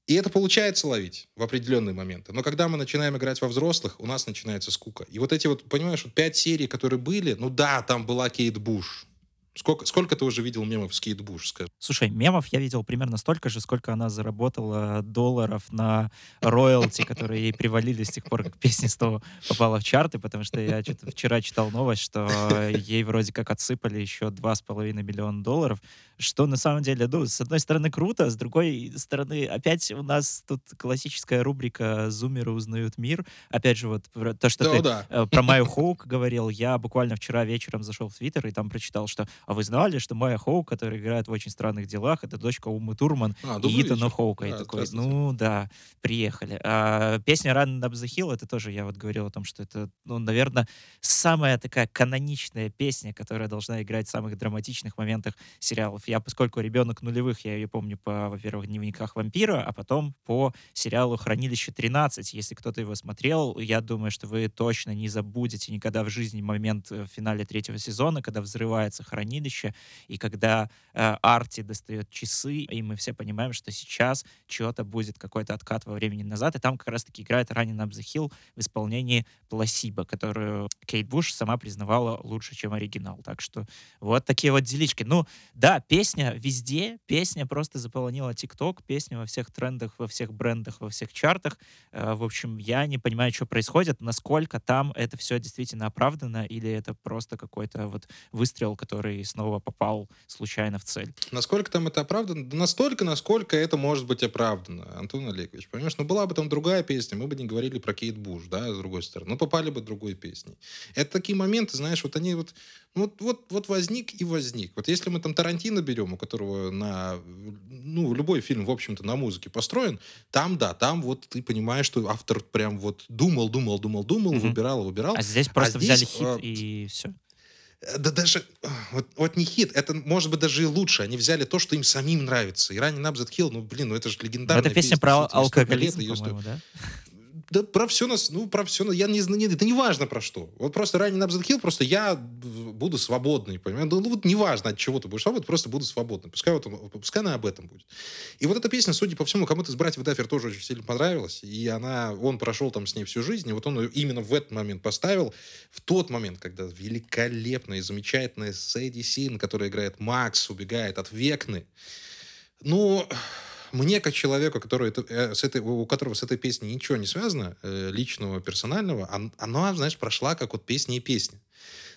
И это получается ловить в определенные моменты. Но когда мы начинаем играть во взрослых, у нас начинается скука. И вот эти вот, понимаешь, вот пять серий, которые были, ну да, там была Кейт Буш, Сколько, сколько ты уже видел мемов с Кейт Буш, скажи? Слушай, мемов я видел примерно столько же, сколько она заработала долларов на роялти, которые ей привалили с тех пор, как песня снова попала в чарты, потому что я что-то вчера читал новость, что ей вроде как отсыпали еще 2,5 миллиона долларов, что на самом деле, ну, с одной стороны круто, с другой стороны опять у нас тут классическая рубрика «Зумеры узнают мир». Опять же, вот то, что да, ты да. Э, про Майю Хоук говорил, я буквально вчера вечером зашел в Твиттер и там прочитал, что а вы знали, что Майя Хоук, которая играет в «Очень странных делах», это дочка Умы Турман а, и Итана Хоука. Да, и такой, ну да, приехали. А, песня «Run Up the Hill» это тоже, я вот говорил о том, что это, ну, наверное, самая такая каноничная песня, которая должна играть в самых драматичных моментах сериалов. Я, поскольку ребенок нулевых, я ее помню по, во-первых, дневниках вампира, а потом по сериалу «Хранилище 13». Если кто-то его смотрел, я думаю, что вы точно не забудете никогда в жизни момент э, в финале третьего сезона, когда взрывается хранилище хранилище, и когда э, Арти достает часы, и мы все понимаем, что сейчас чего-то будет какой-то откат во времени назад, и там как раз-таки играет Running Hill в исполнении Пласиба, которую Кейт Буш сама признавала лучше, чем оригинал. Так что вот такие вот делички. Ну, да, песня везде, песня просто заполонила ТикТок, песня во всех трендах, во всех брендах, во всех чартах. Э, в общем, я не понимаю, что происходит, насколько там это все действительно оправдано, или это просто какой-то вот выстрел, который снова попал случайно в цель. Насколько там это оправдано? Да настолько, насколько это может быть оправдано, Антон Олегович. Понимаешь, ну была бы там другая песня, мы бы не говорили про Кейт Буш, да, с другой стороны. Но попали бы другой песней. Это такие моменты, знаешь, вот они вот, вот, вот, вот возник и возник. Вот если мы там Тарантино берем, у которого на, ну, любой фильм, в общем-то, на музыке построен, там, да, там вот ты понимаешь, что автор прям вот думал, думал, думал, думал, mm-hmm. выбирал, выбирал. А здесь просто а здесь, взяли хит а, и все. Э, да даже, вот, вот не хит, это может быть даже и лучше. Они взяли то, что им самим нравится. И ранее Набзет Хилл, ну блин, ну это же легендарная Это песня, песня про алкоголизм, по-моему, да? Да про все нас, ну, про все, я не знаю, это не важно про что. Вот просто ранее на Хилл, просто я буду свободный, понимаешь? Ну, вот не важно, от чего ты будешь свободный, просто буду свободный. Пускай, вот, пускай она об этом будет. И вот эта песня, судя по всему, кому-то из братьев Даффер тоже очень сильно понравилась, и она, он прошел там с ней всю жизнь, и вот он ее именно в этот момент поставил, в тот момент, когда великолепная и замечательная Сэдди Син, которая играет Макс, убегает от Векны. Ну, мне, как человеку, который это, э, с этой, у которого с этой песней ничего не связано, э, личного, персонального, она, знаешь, прошла как вот песня и песня.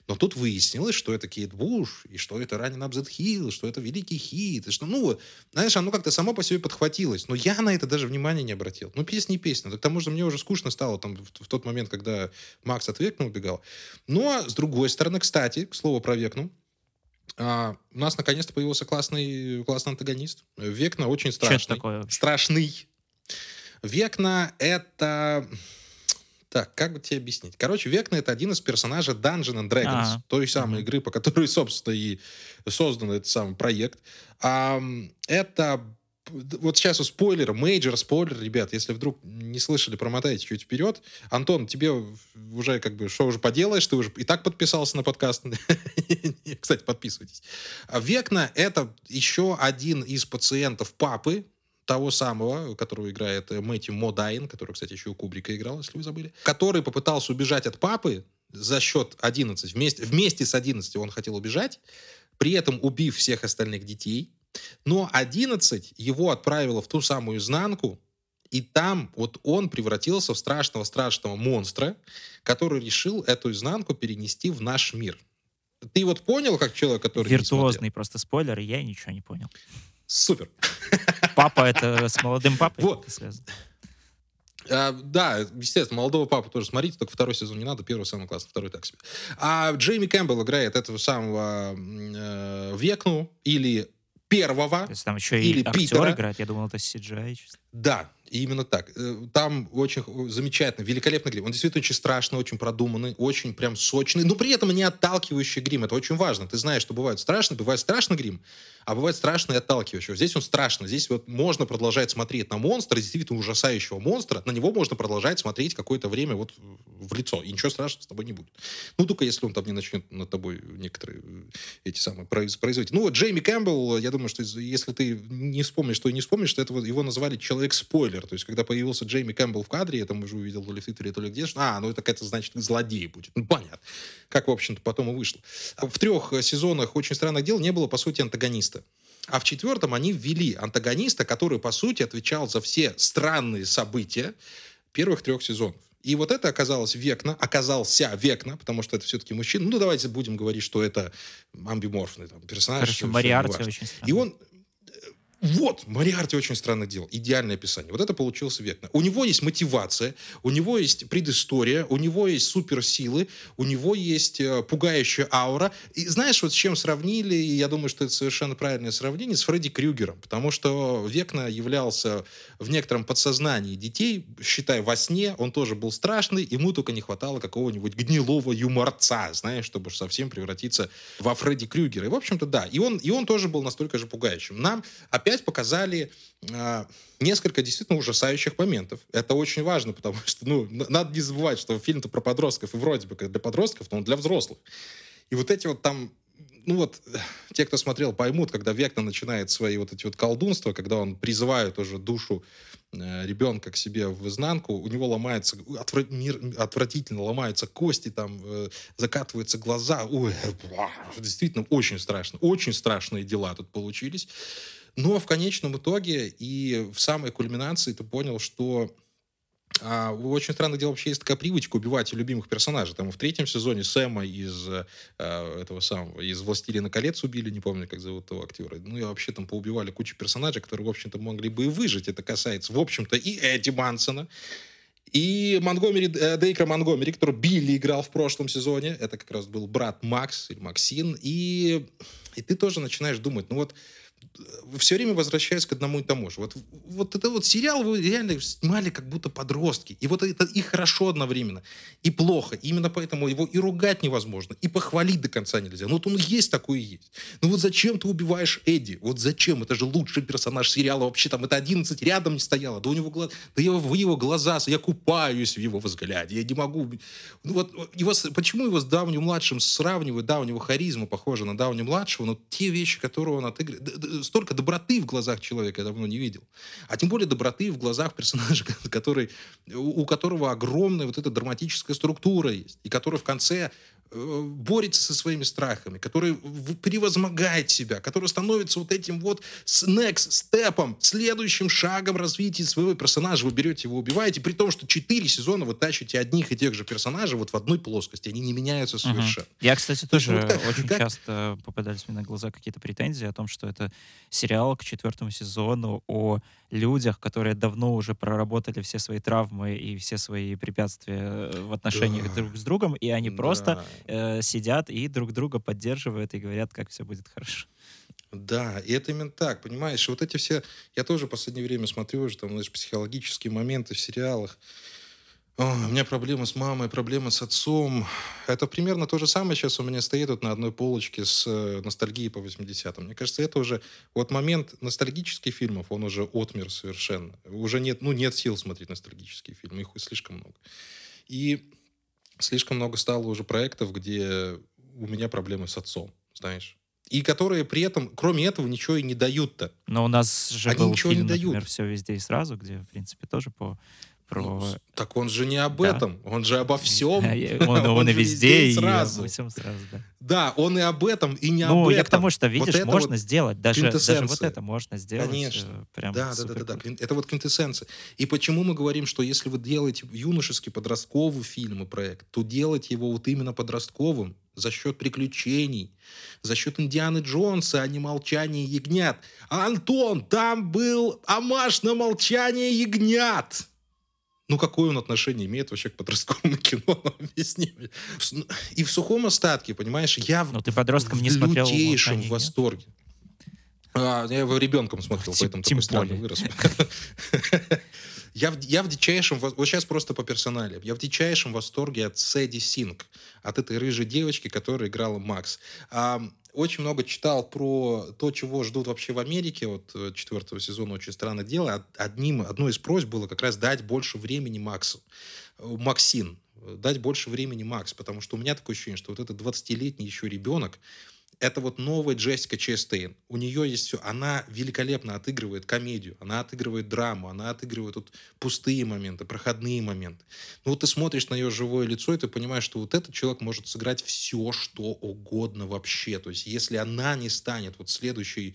Но тут выяснилось, что это Кейт Буш, и что это Раннин Абзет Хилл, что это великий хит, и что, ну, знаешь, оно как-то само по себе подхватилось. Но я на это даже внимания не обратил. Ну, песня и песня. Так к тому же мне уже скучно стало там в, в тот момент, когда Макс от Векна убегал. А с другой стороны, кстати, к слову про Векну, а, у нас наконец-то появился классный, классный антагонист. Векна очень страшный. Что это такое? Страшный. Векна — это... Так, как бы тебе объяснить? Короче, Векна — это один из персонажей Dungeon and Dragons, А-а-а. той самой игры, по которой, собственно, и создан этот самый проект. А, это вот сейчас у спойлер, major спойлер, ребят, если вдруг не слышали, промотайте чуть вперед. Антон, тебе уже как бы, что уже поделаешь, ты уже и так подписался на подкаст. Кстати, подписывайтесь. Векна — это еще один из пациентов папы, того самого, которого играет Мэтью Модайн, который, кстати, еще у Кубрика играл, если вы забыли, который попытался убежать от папы за счет 11. Вместе, вместе с 11 он хотел убежать, при этом убив всех остальных детей, но 11 его отправило в ту самую изнанку, и там вот он превратился в страшного-страшного монстра, который решил эту изнанку перенести в наш мир. Ты вот понял, как человек, который Виртуозный просто спойлер, и я ничего не понял. Супер. Папа это с молодым папой вот. связано? А, да, естественно, молодого папу тоже смотрите, только второй сезон не надо, первый самый классный, второй так себе. А Джейми Кэмпбелл играет этого самого э, Векну или первого. То есть там еще или и актер Питера. играет, я думал, это CGI. Да, и именно так. Э, там очень замечательно, великолепный грим. Он действительно очень страшный, очень продуманный, очень прям сочный, но при этом не отталкивающий грим. Это очень важно. Ты знаешь, что бывает страшный, бывает страшный грим, а бывает страшный и отталкивающий. Здесь он страшный. Здесь вот можно продолжать смотреть на монстра, действительно ужасающего монстра. На него можно продолжать смотреть какое-то время вот в лицо. И ничего страшного с тобой не будет. Ну, только если он там не начнет над тобой некоторые э, эти самые производить. Ну, вот Джейми Кэмпбелл, я думаю, что если ты не вспомнишь, то и не вспомнишь, что это вот его называли человек-спойлер спойлер. То есть, когда появился Джейми Кэмпбелл в кадре, я там уже увидел то ли в Твиттере, то ли где, что, а, ну это какая-то, значит, злодей будет. Ну, понятно. Как, в общем-то, потом и вышло. В трех сезонах «Очень странных дел» не было, по сути, антагониста. А в четвертом они ввели антагониста, который, по сути, отвечал за все странные события первых трех сезонов. И вот это оказалось векно, оказался векно, потому что это все-таки мужчина. Ну, давайте будем говорить, что это амбиморфный там, персонаж. Короче, Мариарти очень странный. И он, вот, Мариарти очень странно делал. Идеальное описание. Вот это получился Векна. У него есть мотивация, у него есть предыстория, у него есть суперсилы, у него есть э, пугающая аура. И знаешь, вот с чем сравнили, и я думаю, что это совершенно правильное сравнение, с Фредди Крюгером. Потому что Векна являлся в некотором подсознании детей, считай, во сне, он тоже был страшный, ему только не хватало какого-нибудь гнилого юморца, знаешь, чтобы совсем превратиться во Фредди Крюгера. И, в общем-то, да. И он, и он тоже был настолько же пугающим. Нам опять показали э, несколько действительно ужасающих моментов. Это очень важно, потому что, ну, надо не забывать, что фильм-то про подростков, и вроде бы как для подростков, но он для взрослых. И вот эти вот там ну вот, те, кто смотрел, поймут, когда Векна начинает свои вот эти вот колдунства, когда он призывает уже душу э, ребенка к себе в изнанку, у него ломается, отвра- мир, отвратительно ломаются кости, там, э, закатываются глаза. Ой, действительно, очень страшно. Очень страшные дела тут получились. Но в конечном итоге и в самой кульминации ты понял, что а, очень странное дело вообще есть такая привычка убивать любимых персонажей. Там в третьем сезоне Сэма из э, этого самого, из «Властелина колец» убили, не помню, как зовут того актера. Ну и вообще там поубивали кучу персонажей, которые, в общем-то, могли бы и выжить. Это касается, в общем-то, и Эдди Мансона, и Монгомери, э, Дейкра Монгомери, который Билли играл в прошлом сезоне. Это как раз был брат Макс или Максин. И, и ты тоже начинаешь думать, ну вот все время возвращаюсь к одному и тому же. Вот, вот это вот сериал вы реально снимали как будто подростки. И вот это и хорошо одновременно, и плохо. И именно поэтому его и ругать невозможно, и похвалить до конца нельзя. Ну вот он есть такой и есть. Ну вот зачем ты убиваешь Эдди? Вот зачем? Это же лучший персонаж сериала. Вообще там это 11 рядом не стояло. Да у него глаз... Да я в его глаза, я купаюсь в его взгляде. Я не могу... Ну вот его... почему его с Дауни младшим сравнивают? Да, у него харизма похожа на Дауни младшего, но те вещи, которые он отыгрывает столько доброты в глазах человека я давно не видел. А тем более доброты в глазах персонажа, который, у которого огромная вот эта драматическая структура есть, и который в конце Э, борется со своими страхами, который превозмогает себя, который становится вот этим вот next степом, следующим шагом развития своего персонажа. Вы берете его, убиваете, при том, что четыре сезона вы тащите одних и тех же персонажей вот в одной плоскости. Они не меняются совершенно. Угу. Я, кстати, тоже вот как, очень как... часто попадались мне на глаза какие-то претензии о том, что это сериал к четвертому сезону о людях, которые давно уже проработали все свои травмы и все свои препятствия э, в отношениях да. друг с другом, и они да. просто э, сидят и друг друга поддерживают и говорят, как все будет хорошо. Да, и это именно так, понимаешь? Вот эти все... Я тоже в последнее время смотрю уже там, знаешь, психологические моменты в сериалах. О, у меня проблема с мамой, проблема с отцом. Это примерно то же самое сейчас у меня стоит вот на одной полочке с э, ностальгией по 80-м. Мне кажется, это уже... Вот момент ностальгических фильмов, он уже отмер совершенно. Уже нет, ну, нет сил смотреть ностальгические фильмы, их слишком много. И слишком много стало уже проектов, где у меня проблемы с отцом, знаешь. И которые при этом, кроме этого, ничего и не дают-то. Но у нас же Они был ничего фильм, не дают. например, «Все везде и сразу», где, в принципе, тоже по про... Ну, так он же не об да. этом, он же обо всем. Он, он, он и везде, и сразу. обо всем сразу, да. Да, он и об этом, и не ну, об этом. Ну, я к тому, что, видишь, вот можно вот сделать, даже, даже вот это можно сделать. Конечно, э, прям да, да, да, да, да, это вот квинтэссенция. И почему мы говорим, что если вы делаете юношеский подростковый фильм и проект, то делайте его вот именно подростковым, за счет приключений, за счет Индианы Джонса, а не молчания ягнят. Антон, там был амаш на молчание ягнят. Ну, какое он отношение имеет вообще к подростковому кино? Объясни мне. И в сухом остатке, понимаешь, я Но ты подростком в не смотрел лютейшем восторге. А, я его ребенком смотрел, Тем, поэтому тем такой странный вырос. Я в, я в дичайшем... Вот сейчас просто по персонале. Я в дичайшем восторге от Сэдди Синг, от этой рыжей девочки, которая играла Макс. А, очень много читал про то, чего ждут вообще в Америке от э, четвертого сезона «Очень странное дело». Одним, одной из просьб было как раз дать больше времени Максу. Э, Максин. Дать больше времени Макс, потому что у меня такое ощущение, что вот этот 20-летний еще ребенок, это вот новая Джессика Честейн. У нее есть все. Она великолепно отыгрывает комедию, она отыгрывает драму, она отыгрывает вот пустые моменты, проходные моменты. Ну вот ты смотришь на ее живое лицо, и ты понимаешь, что вот этот человек может сыграть все, что угодно вообще. То есть если она не станет вот следующей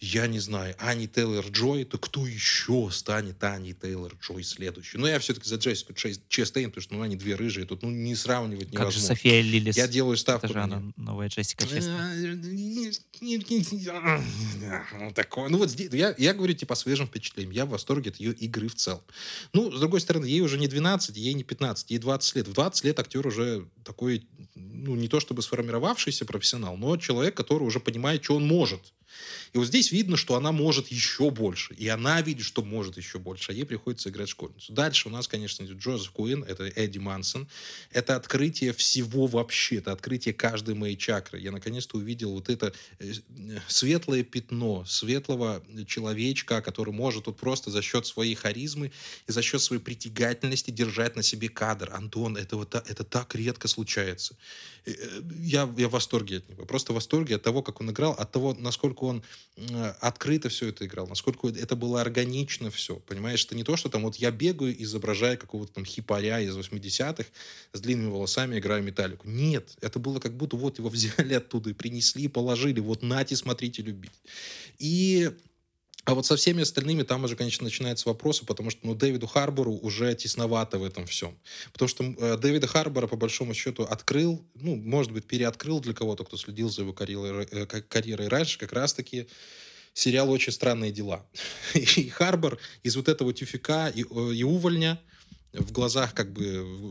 я не знаю, Ани Тейлор-Джой, то кто еще станет Ани Тейлор-Джой следующий? Но я все-таки за Джессику Честейн, потому что ну, они две рыжие, тут ну, не сравнивать невозможно. Как же София Лилис? Я делаю ставку. Это же она новая Джессика Честейн. Такое. Ну вот здесь, я, я говорю типа свежим впечатлением. Я в восторге от ее игры в целом. Ну, с другой стороны, ей уже не 12, ей не 15, ей 20 лет. В 20 лет актер уже такой, ну, не то чтобы сформировавшийся профессионал, но человек, который уже понимает, что он может. И вот здесь видно, что она может еще больше. И она видит, что может еще больше. А ей приходится играть школьницу. Дальше у нас, конечно, идет Джозеф Куин, это Эдди Мансон. Это открытие всего вообще. Это открытие каждой моей чакры. Я наконец-то увидел вот это э, светлое пятно, светлого человечка, который может вот просто за счет своей харизмы и за счет своей притягательности держать на себе кадр. Антон, это, вот, это так редко случается. Э, я, я в восторге от него. Просто в восторге от того, как он играл, от того, насколько он э, открыто все это играл, насколько это было органично все. Понимаешь, это не то, что там вот я бегаю, изображая какого-то там хипаря из 80-х с длинными волосами, играю металлику. Нет, это было как будто вот его взяли оттуда и принесли, положили. Вот нате, смотрите, любить. И а вот со всеми остальными там уже, конечно, начинаются вопросы, потому что ну, Дэвиду Харбору уже тесновато в этом всем. Потому что э, Дэвида Харбора, по большому счету, открыл, ну, может быть, переоткрыл для кого-то, кто следил за его карьерой, э, карьерой раньше, как раз-таки сериал «Очень странные дела». И Харбор из вот этого тюфика и, и увольня в глазах как бы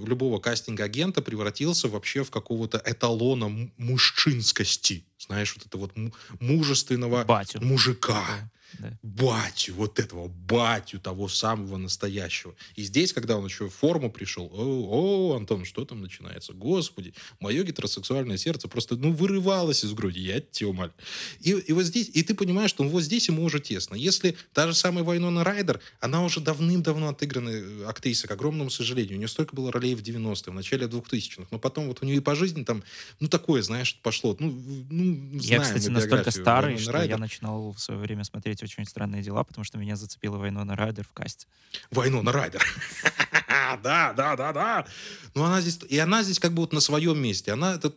любого кастинг-агента превратился вообще в какого-то эталона мужчинскости. Знаешь, вот это вот мужественного Батю. мужика да. батю, вот этого батю, того самого настоящего. И здесь, когда он еще в форму пришел, о, о, Антон, что там начинается? Господи, мое гетеросексуальное сердце просто, ну, вырывалось из груди, я тебя умоляю. И, и вот здесь, и ты понимаешь, что вот здесь ему уже тесно. Если та же самая Вайнона Райдер, она уже давным-давно отыгранная э, актриса, к огромному сожалению. У нее столько было ролей в 90-е, в начале 2000-х, но потом вот у нее и по жизни там, ну, такое, знаешь, пошло. Ну, ну знаем я, кстати, настолько старый, что Райдер. я начинал в свое время смотреть «Очень странные дела», потому что меня зацепила Вайнона Райдер в касте. Вайнона Райдер. Да, да, да, да. Но она здесь... И она здесь как бы вот на своем месте. Она этот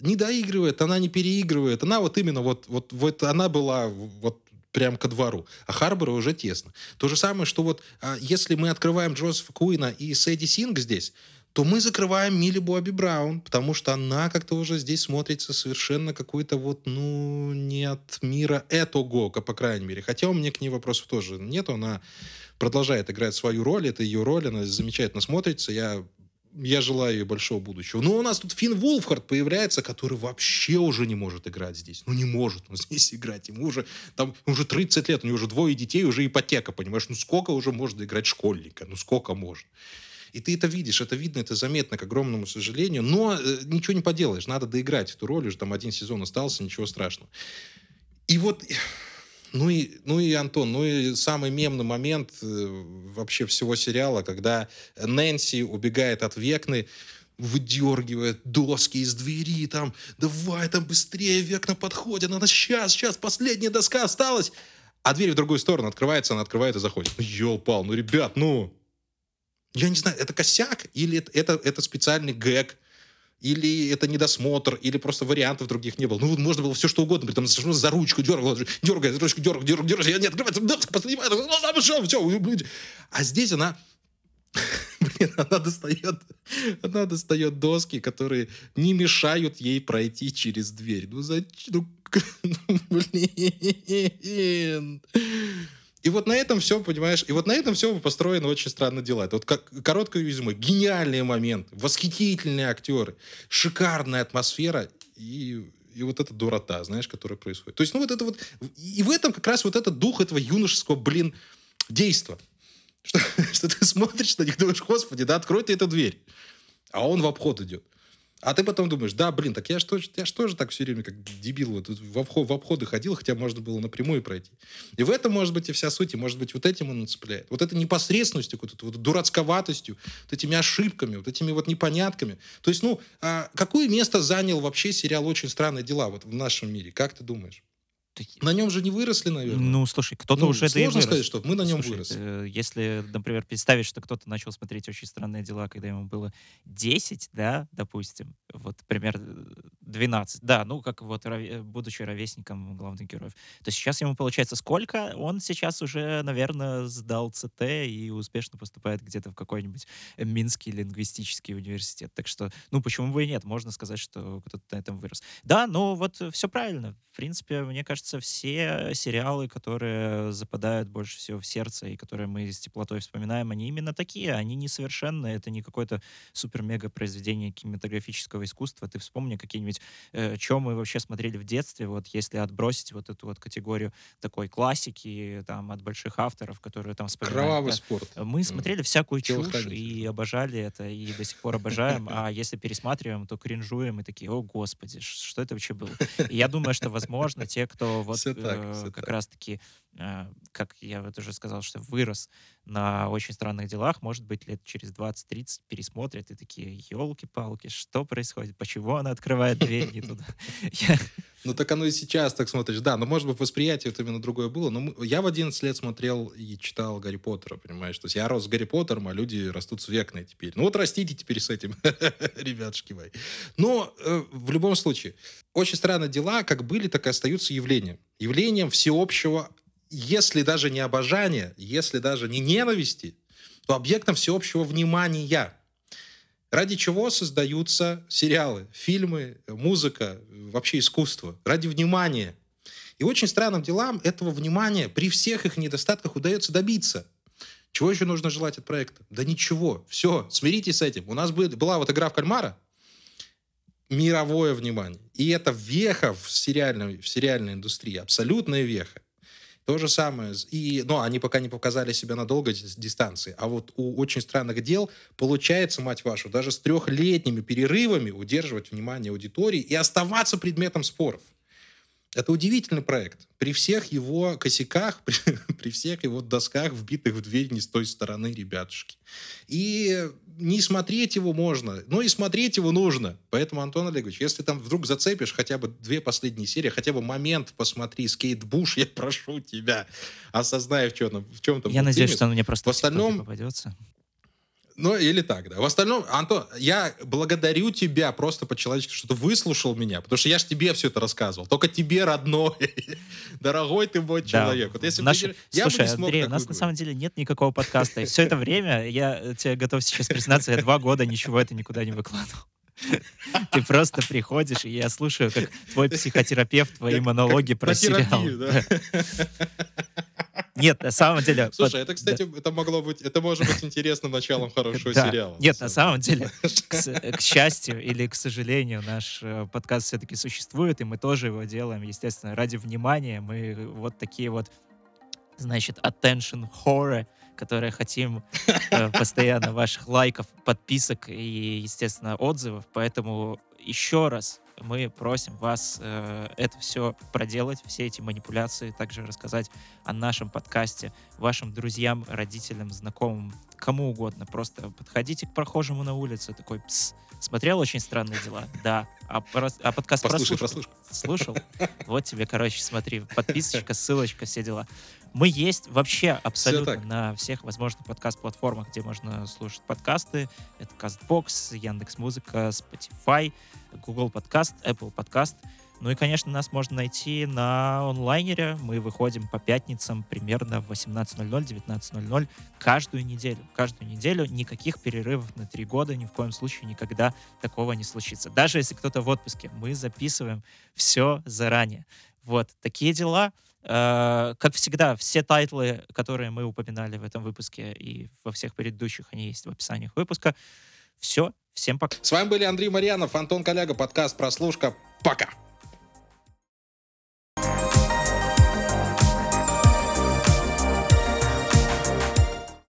не доигрывает, она не переигрывает. Она вот именно вот, вот, вот она была вот прям ко двору. А Харбора уже тесно. То же самое, что вот а, если мы открываем Джозефа Куина и Сэдди Синг здесь, то мы закрываем Милли Бобби Браун, потому что она как-то уже здесь смотрится совершенно какой-то вот, ну, не от мира этого, по крайней мере. Хотя у меня к ней вопросов тоже нет, она продолжает играть свою роль, это ее роль, она замечательно смотрится, я я желаю ей большого будущего. Но у нас тут Финн Вулфхард появляется, который вообще уже не может играть здесь. Ну, не может он здесь играть. Ему уже, там, уже 30 лет, у него уже двое детей, уже ипотека, понимаешь? Ну, сколько уже можно играть школьника? Ну, сколько можно? И ты это видишь, это видно, это заметно, к огромному сожалению. Но э, ничего не поделаешь, надо доиграть эту роль. Уже там один сезон остался, ничего страшного. И вот... Ну и, ну и Антон, ну и самый мемный момент э, вообще всего сериала, когда Нэнси убегает от Векны, выдергивает доски из двери, там, давай там быстрее, Векна подходит, надо сейчас, сейчас, последняя доска осталась. А дверь в другую сторону открывается, она открывает и заходит. Ну, ел-пал, ну, ребят, ну, я не знаю, это косяк или это, это, это специальный гэг, или это недосмотр, или просто вариантов других не было. Ну, можно было все что угодно, при этом за ручку дергал, дергай, за ручку дергай, дергай, дергай, не открывается, ну, все, все. А здесь она, блин, она достает, она достает доски, которые не мешают ей пройти через дверь. Ну, зачем? Ну, блин. И вот на этом все, понимаешь, и вот на этом все построено очень странно дела. Это вот как короткое резюме, гениальный момент, восхитительные актеры, шикарная атмосфера и и вот эта дурота, знаешь, которая происходит. То есть, ну, вот это вот... И в этом как раз вот этот дух этого юношеского, блин, действа. Что, что ты смотришь на них, думаешь, господи, да открой ты эту дверь. А он в обход идет. А ты потом думаешь, да, блин, так я что, я что же так все время как дебил вот в, обход, в обходы ходил, хотя можно было напрямую пройти. И в этом может быть и вся суть, и может быть вот этим он цепляет. Вот этой непосредственностью, вот, вот дурацковатостью, вот этими ошибками, вот этими вот непонятками. То есть, ну, а какое место занял вообще сериал «Очень странные дела» вот в нашем мире? Как ты думаешь? На нем же не выросли, наверное. Ну, слушай, кто-то ну, уже сложно да и вырос. сказать, что мы на нем слушай, выросли. Э, если, например, представить, что кто-то начал смотреть «Очень странные дела», когда ему было 10, да, допустим, вот пример 12, да, ну, как вот будучи ровесником главных героев, то сейчас ему получается сколько? Он сейчас уже, наверное, сдал ЦТ и успешно поступает где-то в какой-нибудь Минский лингвистический университет. Так что, ну, почему бы и нет? Можно сказать, что кто-то на этом вырос. Да, ну, вот все правильно. В принципе, мне кажется, кажется, все сериалы, которые западают больше всего в сердце и которые мы с теплотой вспоминаем, они именно такие, они несовершенные, это не какое-то супер-мега произведение кинематографического искусства. Ты вспомни какие-нибудь, э, что мы вообще смотрели в детстве, вот если отбросить вот эту вот категорию такой классики, там, от больших авторов, которые там вспоминают. Кровавый да, спорт. Мы смотрели всякую чушь и обожали это, и до сих пор обожаем, а если пересматриваем, то кринжуем и такие, о, господи, что это вообще было? И я думаю, что, возможно, те, кто вот все так, э, все как так. раз-таки, э, как я вот уже сказал, что вырос на очень странных делах, может быть, лет через 20-30 пересмотрят и такие, елки-палки, что происходит? Почему она открывает дверь не туда? Ну, так оно и сейчас так смотришь. Да, но, может быть, восприятие вот именно другое было. Но я в 11 лет смотрел и читал Гарри Поттера, понимаешь? То есть я рос с Гарри Поттером, а люди растут с векной теперь. Ну, вот растите теперь с этим, ребятушки мои. Но э, в любом случае, очень странные дела, как были, так и остаются явлением. Явлением всеобщего, если даже не обожания, если даже не ненависти, то объектом всеобщего внимания. Ради чего создаются сериалы, фильмы, музыка, вообще искусство? Ради внимания. И очень странным делам этого внимания при всех их недостатках удается добиться. Чего еще нужно желать от проекта? Да ничего. Все, смиритесь с этим. У нас была вот игра в кальмара, мировое внимание. И это веха в сериальной, в сериальной индустрии, абсолютная веха. То же самое. И, но они пока не показали себя на долгой дистанции. А вот у очень странных дел получается, мать вашу, даже с трехлетними перерывами удерживать внимание аудитории и оставаться предметом споров. Это удивительный проект. При всех его косяках, при, при всех его досках, вбитых в дверь не с той стороны, ребятушки. И не смотреть его можно, но и смотреть его нужно. Поэтому, Антон Олегович, если там вдруг зацепишь хотя бы две последние серии, хотя бы момент посмотри, Скейт Буш, я прошу тебя, осознай, в чем, в чем там Я надеюсь, что он мне просто в остальном попадется. Ну, или так, да. В остальном, Антон, я благодарю тебя просто по-человечески, что ты выслушал меня, потому что я же тебе все это рассказывал. Только тебе, родной, дорогой ты мой человек. Вот если Наши... бы, я Слушай, бы не смог Андрей, у нас на самом деле нет никакого подкаста. И все это время, я тебе готов сейчас признаться, я два года ничего это никуда не выкладывал. Ты просто приходишь, и я слушаю, как твой психотерапевт твои монологи про сериал. Нет, на самом деле... Слушай, это, кстати, это могло быть, это может быть интересным началом хорошего сериала. Нет, на самом деле, к счастью или к сожалению, наш э, подкаст все-таки существует, и мы тоже его делаем, естественно, ради внимания. Мы вот такие вот, значит, attention horror, которые хотим э, постоянно ваших лайков, подписок и, естественно, отзывов. Поэтому еще раз мы просим вас э, это все проделать, все эти манипуляции, также рассказать о нашем подкасте вашим друзьям, родителям, знакомым, кому угодно. Просто подходите к прохожему на улице, такой, пс, смотрел «Очень странные дела»? Да. А, а подкаст послушай, прослушал? Слушал? Вот тебе, короче, смотри, подписочка, ссылочка, все дела. Мы есть вообще абсолютно на всех возможных подкаст-платформах, где можно слушать подкасты. Это CastBox, Яндекс.Музыка, Spotify, Google Podcast, Apple Podcast. Ну и, конечно, нас можно найти на онлайнере. Мы выходим по пятницам примерно в 18.00, 19.00 каждую неделю. Каждую неделю никаких перерывов на три года, ни в коем случае никогда такого не случится. Даже если кто-то в отпуске, мы записываем все заранее. Вот, такие дела. Э, как всегда, все тайтлы, которые мы упоминали в этом выпуске и во всех предыдущих, они есть в описании выпуска. Все, всем пока. С вами были Андрей Марьянов, Антон Коляга, подкаст «Прослушка». Пока!